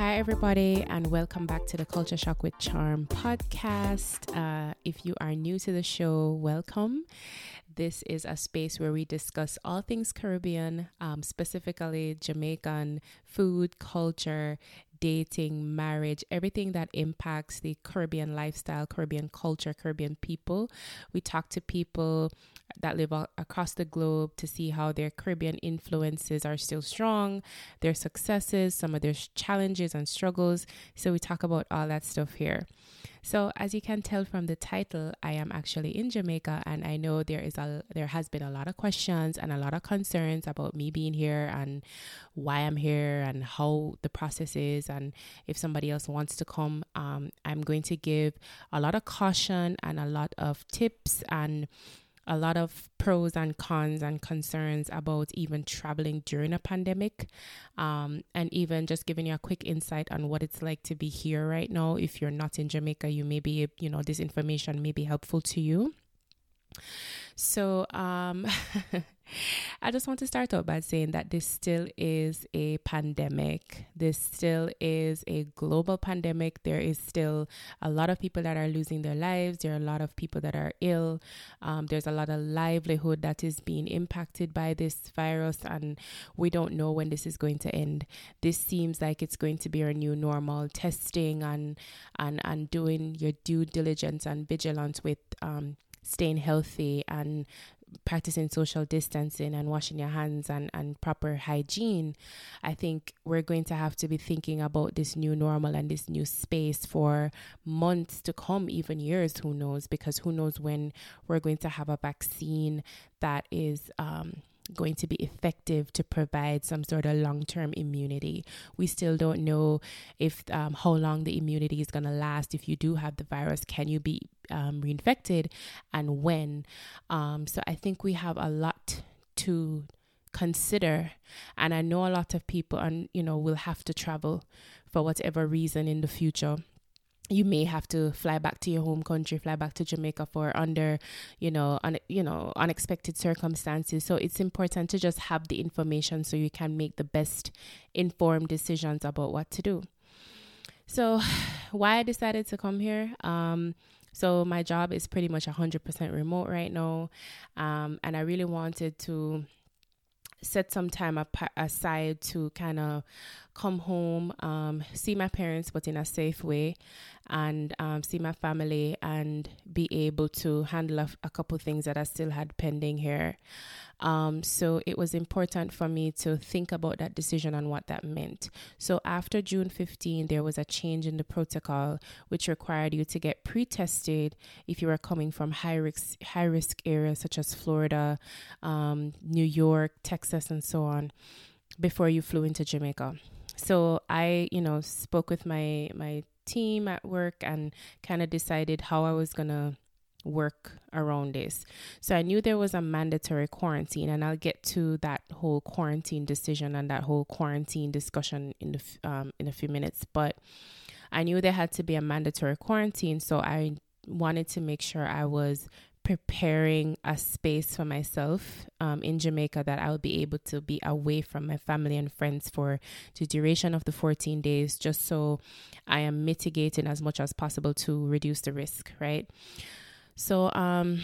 Hi, everybody, and welcome back to the Culture Shock with Charm podcast. Uh, if you are new to the show, welcome. This is a space where we discuss all things Caribbean, um, specifically Jamaican food, culture, dating, marriage, everything that impacts the Caribbean lifestyle, Caribbean culture, Caribbean people. We talk to people that live across the globe to see how their Caribbean influences are still strong, their successes, some of their challenges and struggles. So we talk about all that stuff here. So as you can tell from the title, I am actually in Jamaica and I know there is a there has been a lot of questions and a lot of concerns about me being here and why I'm here and how the process is. And if somebody else wants to come, um, I'm going to give a lot of caution and a lot of tips and a lot of pros and cons and concerns about even traveling during a pandemic. Um, and even just giving you a quick insight on what it's like to be here right now. If you're not in jamaica you may be you know this information may be helpful to you. So um I just want to start out by saying that this still is a pandemic. This still is a global pandemic. There is still a lot of people that are losing their lives. There are a lot of people that are ill. Um, there's a lot of livelihood that is being impacted by this virus, and we don't know when this is going to end. This seems like it's going to be our new normal testing and and and doing your due diligence and vigilance with um, staying healthy and practicing social distancing and washing your hands and, and proper hygiene, I think we're going to have to be thinking about this new normal and this new space for months to come, even years, who knows, because who knows when we're going to have a vaccine that is um, going to be effective to provide some sort of long-term immunity. We still don't know if um, how long the immunity is going to last. If you do have the virus, can you be um, reinfected, and when? Um, so I think we have a lot to consider and i know a lot of people and you know will have to travel for whatever reason in the future you may have to fly back to your home country, fly back to Jamaica for under, you know, un, you know, unexpected circumstances. So it's important to just have the information so you can make the best informed decisions about what to do. So, why I decided to come here, um, so my job is pretty much 100% remote right now, um, and I really wanted to set some time aside to kind of come home, um, see my parents, but in a safe way, and um, see my family and be able to handle a, a couple things that I still had pending here. Um, so it was important for me to think about that decision and what that meant. So after June 15, there was a change in the protocol, which required you to get pre-tested if you were coming from high risk high risk areas such as Florida, um, New York, Texas, and so on, before you flew into Jamaica. So I, you know, spoke with my my team at work and kind of decided how I was gonna work around this. So I knew there was a mandatory quarantine, and I'll get to that whole quarantine decision and that whole quarantine discussion in the um, in a few minutes. But I knew there had to be a mandatory quarantine, so I wanted to make sure I was preparing a space for myself um, in Jamaica that I will be able to be away from my family and friends for the duration of the 14 days, just so I am mitigating as much as possible to reduce the risk, right? So, um,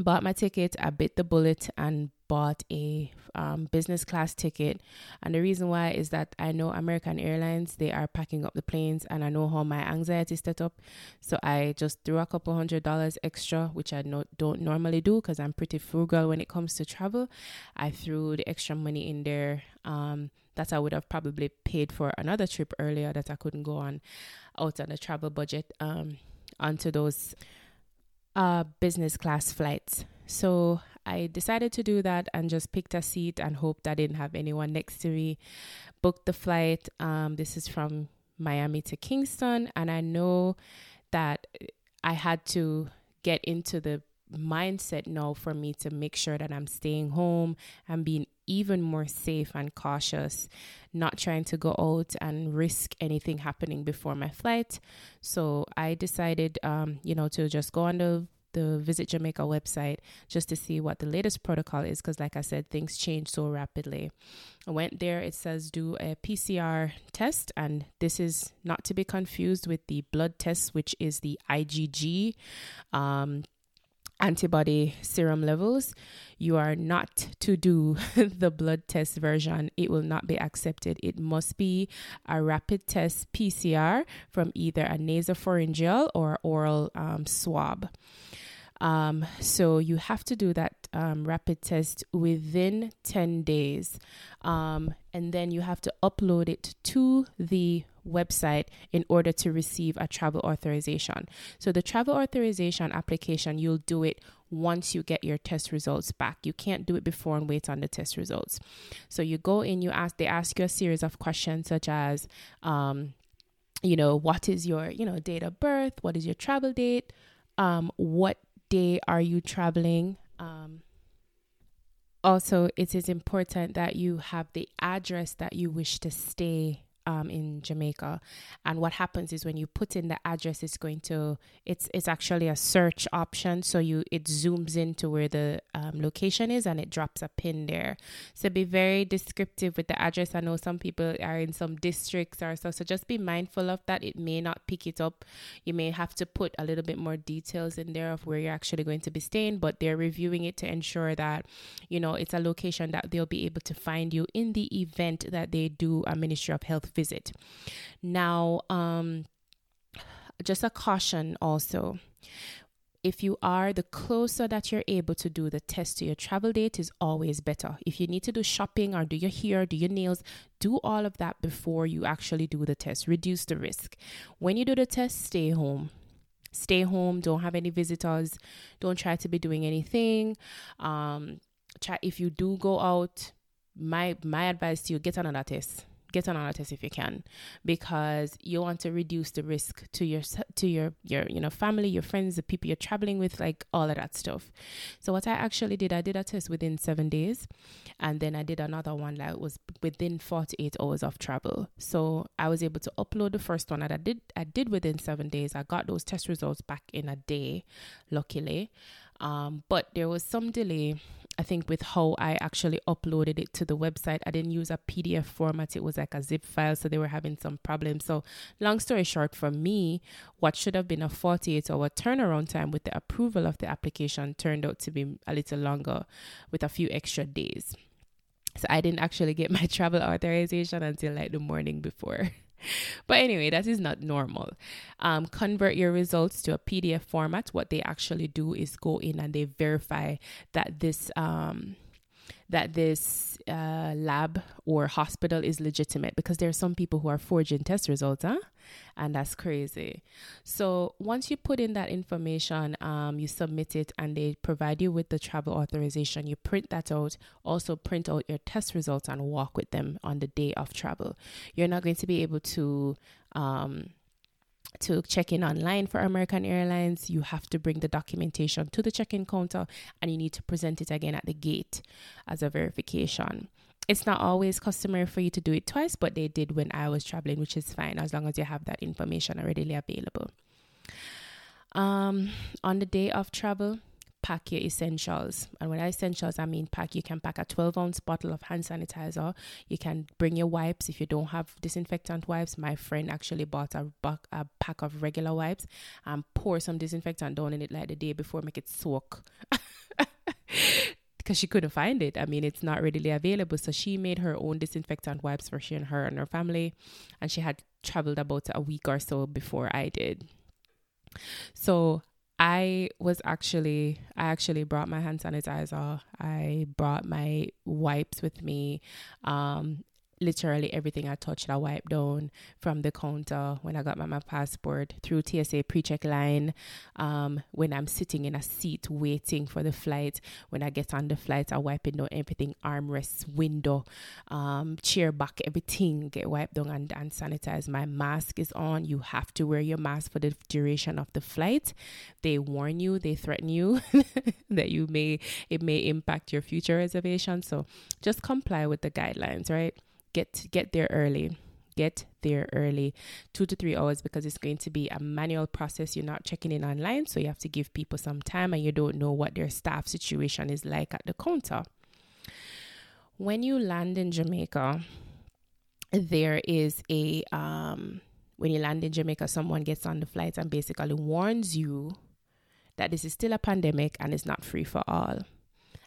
bought my ticket, I bit the bullet and bought a um, business class ticket. And the reason why is that I know American Airlines, they are packing up the planes and I know how my anxiety set up. So I just threw a couple hundred dollars extra, which I no, don't normally do because I'm pretty frugal when it comes to travel. I threw the extra money in there um, that I would have probably paid for another trip earlier that I couldn't go on out on the travel budget um, onto those uh, business class flights. So I decided to do that and just picked a seat and hoped I didn't have anyone next to me. Booked the flight. Um, this is from Miami to Kingston, and I know that I had to get into the mindset now for me to make sure that I'm staying home and being even more safe and cautious, not trying to go out and risk anything happening before my flight. So I decided, um, you know, to just go on the the Visit Jamaica website just to see what the latest protocol is because, like I said, things change so rapidly. I went there, it says do a PCR test, and this is not to be confused with the blood test, which is the IgG. Um, antibody serum levels, you are not to do the blood test version. It will not be accepted. It must be a rapid test PCR from either a nasopharyngeal or oral um, swab. Um, so you have to do that um, rapid test within 10 days. Um, and then you have to upload it to the website in order to receive a travel authorization. So the travel authorization application, you'll do it once you get your test results back. You can't do it before and wait on the test results. So you go in, you ask, they ask you a series of questions such as, um, you know, what is your, you know, date of birth? What is your travel date? Um, what day are you traveling? Um, also, it is important that you have the address that you wish to stay um, in Jamaica. And what happens is when you put in the address, it's going to it's it's actually a search option. So you it zooms into where the um, location is and it drops a pin there. So be very descriptive with the address. I know some people are in some districts or so, so just be mindful of that. It may not pick it up. You may have to put a little bit more details in there of where you're actually going to be staying, but they're reviewing it to ensure that you know it's a location that they'll be able to find you in the event that they do a Ministry of Health visit. Now, um, just a caution also. If you are, the closer that you're able to do the test to your travel date is always better. If you need to do shopping or do your hair, do your nails, do all of that before you actually do the test. Reduce the risk. When you do the test, stay home stay home don't have any visitors don't try to be doing anything um try if you do go out my my advice to you get another test get another test if you can because you want to reduce the risk to your to your your you know family your friends the people you're traveling with like all of that stuff. So what i actually did i did a test within seven days and then i did another one that was within 48 hours of travel. So i was able to upload the first one that i did i did within seven days. I got those test results back in a day luckily. Um, but there was some delay I think with how I actually uploaded it to the website, I didn't use a PDF format. It was like a zip file, so they were having some problems. So, long story short, for me, what should have been a 48 hour turnaround time with the approval of the application turned out to be a little longer with a few extra days. So, I didn't actually get my travel authorization until like the morning before. but anyway, that is not normal. Um, convert your results to a PDF format. What they actually do is go in and they verify that this um, that this uh, lab or hospital is legitimate because there are some people who are forging test results, huh? And that's crazy. So once you put in that information, um, you submit it and they provide you with the travel authorization. You print that out. Also print out your test results and walk with them on the day of travel. You're not going to be able to um, to check in online for American Airlines, you have to bring the documentation to the check in counter and you need to present it again at the gate as a verification. It's not always customary for you to do it twice, but they did when I was traveling, which is fine as long as you have that information readily available. Um, on the day of travel, pack your essentials. And when I essentials, I mean pack. You can pack a 12 ounce bottle of hand sanitizer. You can bring your wipes if you don't have disinfectant wipes. My friend actually bought a, a pack of regular wipes and pour some disinfectant down in it like the day before, make it soak. because she couldn't find it. I mean, it's not readily available. So she made her own disinfectant wipes for she and her and her family. And she had traveled about a week or so before I did. So I was actually I actually brought my hand sanitizer. I brought my wipes with me. Um, literally everything I touched, I wiped down from the counter when I got my, my passport through TSA pre check line. Um, when I'm sitting in a seat waiting for the flight, when I get on the flight, I wipe down everything armrests, window, um, chair back, everything get wiped down and, and sanitized. My mask is on. You have to wear your mask for the duration of the flight. They warn you, they threaten you that you may, it may impact your future reservation. So just comply with the guidelines, right? Get get there early get there early, two to three hours, because it's going to be a manual process. You're not checking in online, so you have to give people some time and you don't know what their staff situation is like at the counter. When you land in Jamaica, there is a um, when you land in Jamaica, someone gets on the flight and basically warns you that this is still a pandemic and it's not free for all.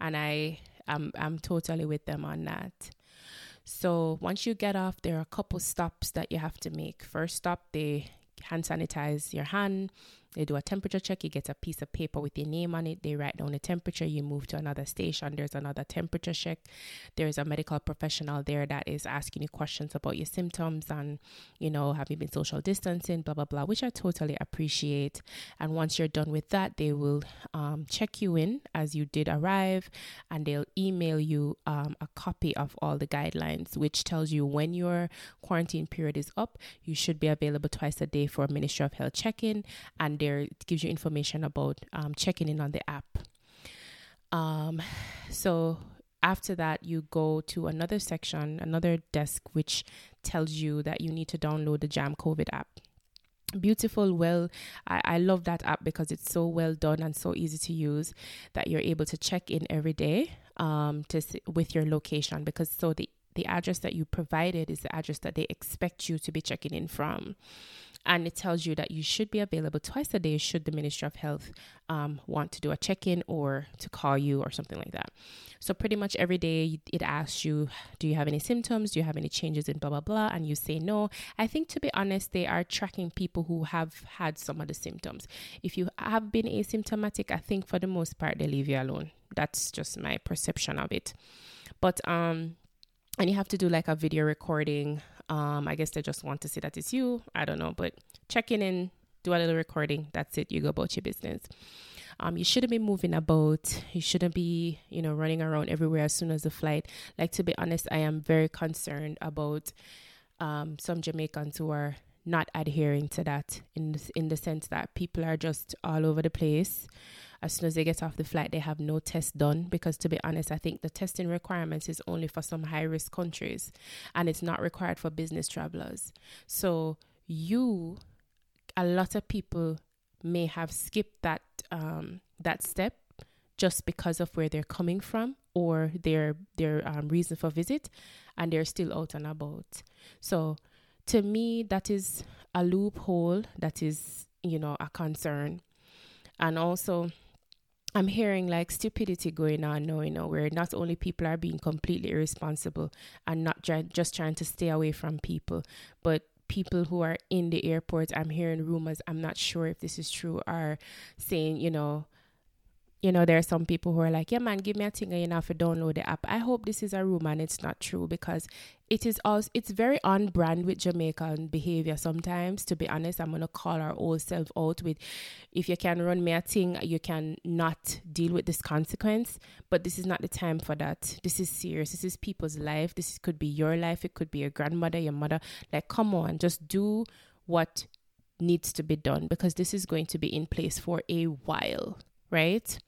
And I am I'm totally with them on that. So once you get off, there are a couple stops that you have to make. First stop, they hand sanitize your hand. They do a temperature check. You get a piece of paper with your name on it. They write down the temperature. You move to another station. There's another temperature check. There's a medical professional there that is asking you questions about your symptoms and, you know, have you been social distancing, blah, blah, blah, which I totally appreciate. And once you're done with that, they will um, check you in as you did arrive and they'll email you um, a copy of all the guidelines, which tells you when your quarantine period is up, you should be available twice a day for a Ministry of Health check in and there it gives you information about um, checking in on the app. Um, so after that, you go to another section, another desk, which tells you that you need to download the Jam COVID app. Beautiful, well, I, I love that app because it's so well done and so easy to use that you're able to check in every day um, to with your location because so the the address that you provided is the address that they expect you to be checking in from and it tells you that you should be available twice a day should the Ministry of Health um, want to do a check in or to call you or something like that. So, pretty much every day it asks you, Do you have any symptoms? Do you have any changes in blah, blah, blah? And you say no. I think, to be honest, they are tracking people who have had some of the symptoms. If you have been asymptomatic, I think for the most part they leave you alone. That's just my perception of it. But, um, and you have to do like a video recording um, I guess they just want to see that it's you. I don't know, but checking in, do a little recording. That's it. You go about your business. Um, you shouldn't be moving about. You shouldn't be, you know, running around everywhere as soon as the flight. Like to be honest, I am very concerned about um, some Jamaicans who are not adhering to that in in the sense that people are just all over the place as soon as they get off the flight, they have no test done because, to be honest, I think the testing requirements is only for some high risk countries and it's not required for business travelers. So, you, a lot of people may have skipped that um, that step just because of where they're coming from or their their um, reason for visit, and they're still out and about. So, to me, that is a loophole. That is, you know, a concern, and also I'm hearing like stupidity going on now, you know, where not only people are being completely irresponsible and not try- just trying to stay away from people, but people who are in the airport, I'm hearing rumors, I'm not sure if this is true, are saying, you know, you know, there are some people who are like, yeah, man, give me a thing and you have to download the app. I hope this is a rumor and it's not true because it is also, it's very on brand with Jamaican behavior sometimes. To be honest, I'm going to call our old self out with, if you can run me a thing, you can not deal with this consequence. But this is not the time for that. This is serious. This is people's life. This could be your life. It could be your grandmother, your mother. Like, come on, just do what needs to be done because this is going to be in place for a while right?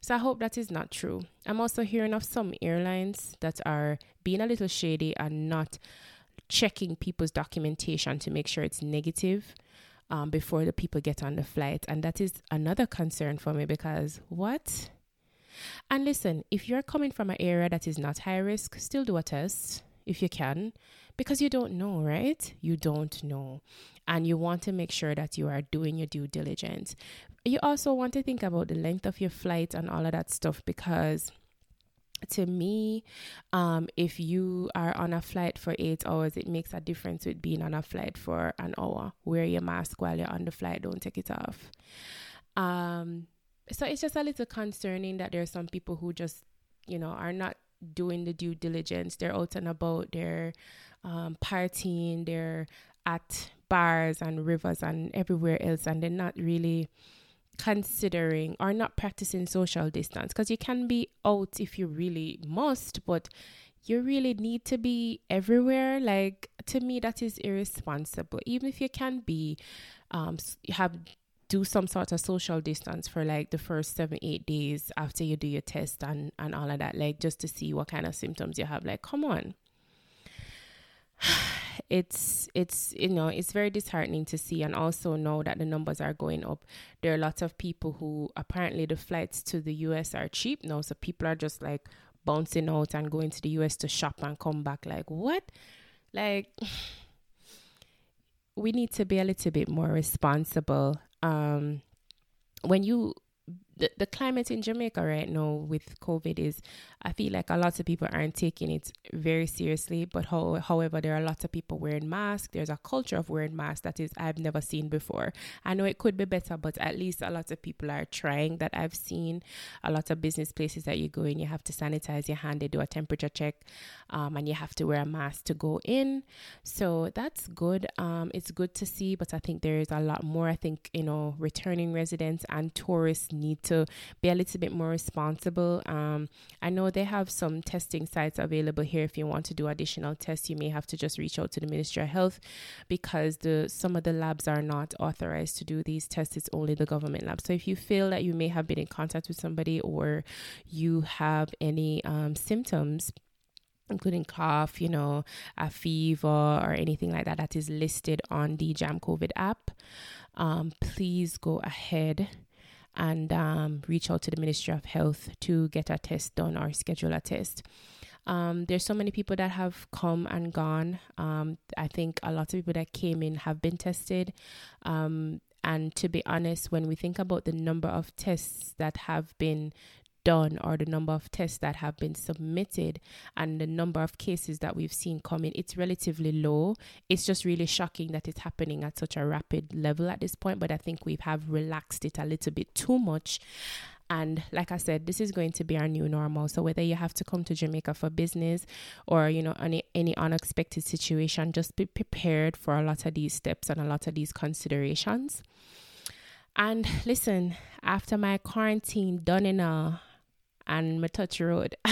So I hope that is not true. I'm also hearing of some airlines that are being a little shady and not checking people's documentation to make sure it's negative um, before the people get on the flight. And that is another concern for me because what? And listen, if you're coming from an area that is not high risk, still do a test if you can because you don't know, right? You don't know. And you want to make sure that you are doing your due diligence. You also want to think about the length of your flight and all of that stuff because to me, um, if you are on a flight for eight hours, it makes a difference with being on a flight for an hour. Wear your mask while you're on the flight, don't take it off. Um, so it's just a little concerning that there are some people who just, you know, are not doing the due diligence. They're out and about, they're um, partying, they're at bars and rivers and everywhere else, and they're not really considering or not practicing social distance because you can be out if you really must, but you really need to be everywhere. Like to me, that is irresponsible. Even if you can be, um, have do some sort of social distance for like the first seven eight days after you do your test and and all of that like just to see what kind of symptoms you have. Like come on. It's it's you know it's very disheartening to see and also know that the numbers are going up. There are lots of people who apparently the flights to the us are cheap now so people are just like bouncing out and going to the us to shop and come back. Like what? Like we need to be a little bit more responsible um when you the, the climate in Jamaica right now with COVID is, I feel like a lot of people aren't taking it very seriously. But how, however, there are lots of people wearing masks. There's a culture of wearing masks that is I've never seen before. I know it could be better, but at least a lot of people are trying. That I've seen a lot of business places that you go in, you have to sanitize your hand. They do a temperature check, um, and you have to wear a mask to go in. So that's good. Um, it's good to see, but I think there is a lot more. I think you know, returning residents and tourists need to be a little bit more responsible. Um, I know they have some testing sites available here. If you want to do additional tests, you may have to just reach out to the Ministry of Health because the some of the labs are not authorized to do these tests. It's only the government lab. So if you feel that you may have been in contact with somebody or you have any um, symptoms, including cough, you know, a fever or anything like that that is listed on the Jam COVID app, um, please go ahead and um, reach out to the Ministry of Health to get a test done or schedule a test. Um, there's so many people that have come and gone. Um, I think a lot of people that came in have been tested. Um, and to be honest, when we think about the number of tests that have been done or the number of tests that have been submitted and the number of cases that we've seen coming, it's relatively low. It's just really shocking that it's happening at such a rapid level at this point, but I think we have relaxed it a little bit too much. And like I said, this is going to be our new normal. So whether you have to come to Jamaica for business or, you know, any any unexpected situation, just be prepared for a lot of these steps and a lot of these considerations. And listen, after my quarantine done in a and my touch road.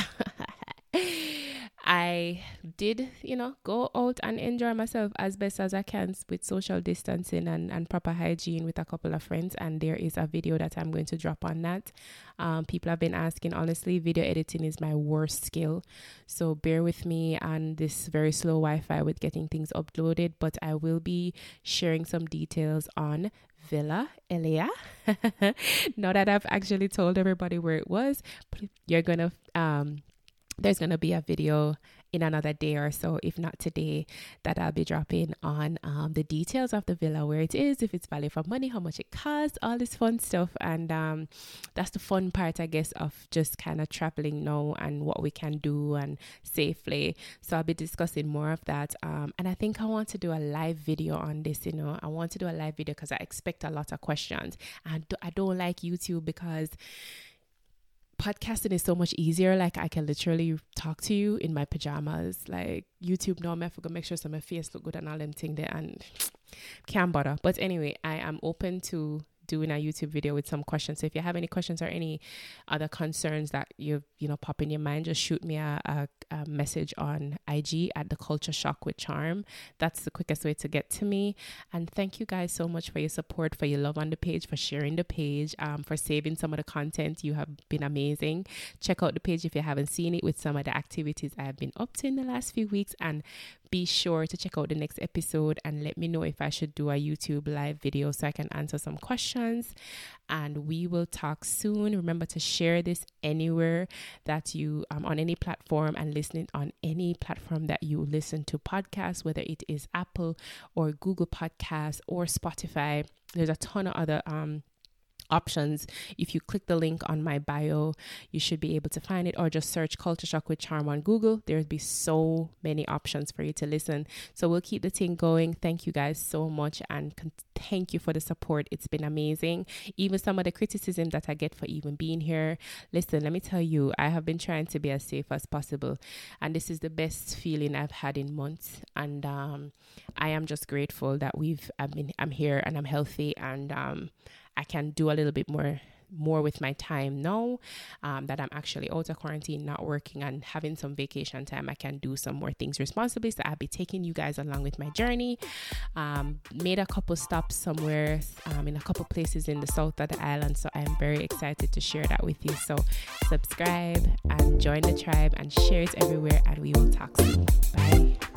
I did, you know, go out and enjoy myself as best as I can with social distancing and, and proper hygiene with a couple of friends. And there is a video that I'm going to drop on that. Um, people have been asking, honestly, video editing is my worst skill. So bear with me and this very slow Wi Fi with getting things uploaded. But I will be sharing some details on Villa Elia. now that I've actually told everybody where it was, you're gonna um there's gonna be a video in another day or so, if not today, that I'll be dropping on um, the details of the villa, where it is, if it's value for money, how much it costs, all this fun stuff. And um, that's the fun part, I guess, of just kind of traveling now and what we can do and safely. So I'll be discussing more of that. Um, and I think I want to do a live video on this, you know, I want to do a live video because I expect a lot of questions. And I don't like YouTube because podcasting is so much easier. Like I can literally talk to you in my pajamas. Like YouTube, no, I forgot make sure some my face look good and all them thing there and can't bother. But anyway, I am open to doing a YouTube video with some questions. So if you have any questions or any other concerns that you you know pop in your mind, just shoot me a, a, a, message on IG at the Culture Shock with Charm. That's the quickest way to get to me. And thank you guys so much for your support, for your love on the page, for sharing the page, um, for saving some of the content. You have been amazing. Check out the page if you haven't seen it with some of the activities I have been up to in the last few weeks and be sure to check out the next episode and let me know if I should do a YouTube live video so I can answer some questions. And we will talk soon. Remember to share this anywhere that you um, on any platform and listening on any platform that you listen to podcasts, whether it is Apple or Google Podcasts or Spotify. There's a ton of other um options. If you click the link on my bio, you should be able to find it or just search Culture Shock with Charm on Google. There'd be so many options for you to listen. So we'll keep the thing going. Thank you guys so much and con- thank you for the support. It's been amazing. Even some of the criticism that I get for even being here. Listen, let me tell you, I have been trying to be as safe as possible and this is the best feeling I've had in months and um, I am just grateful that we've I mean I'm here and I'm healthy and um, I can do a little bit more more with my time now um, that I'm actually out of quarantine, not working and having some vacation time. I can do some more things responsibly. So I'll be taking you guys along with my journey. Um, made a couple stops somewhere um, in a couple places in the south of the island. So I'm very excited to share that with you. So subscribe and join the tribe and share it everywhere. And we will talk soon. Bye.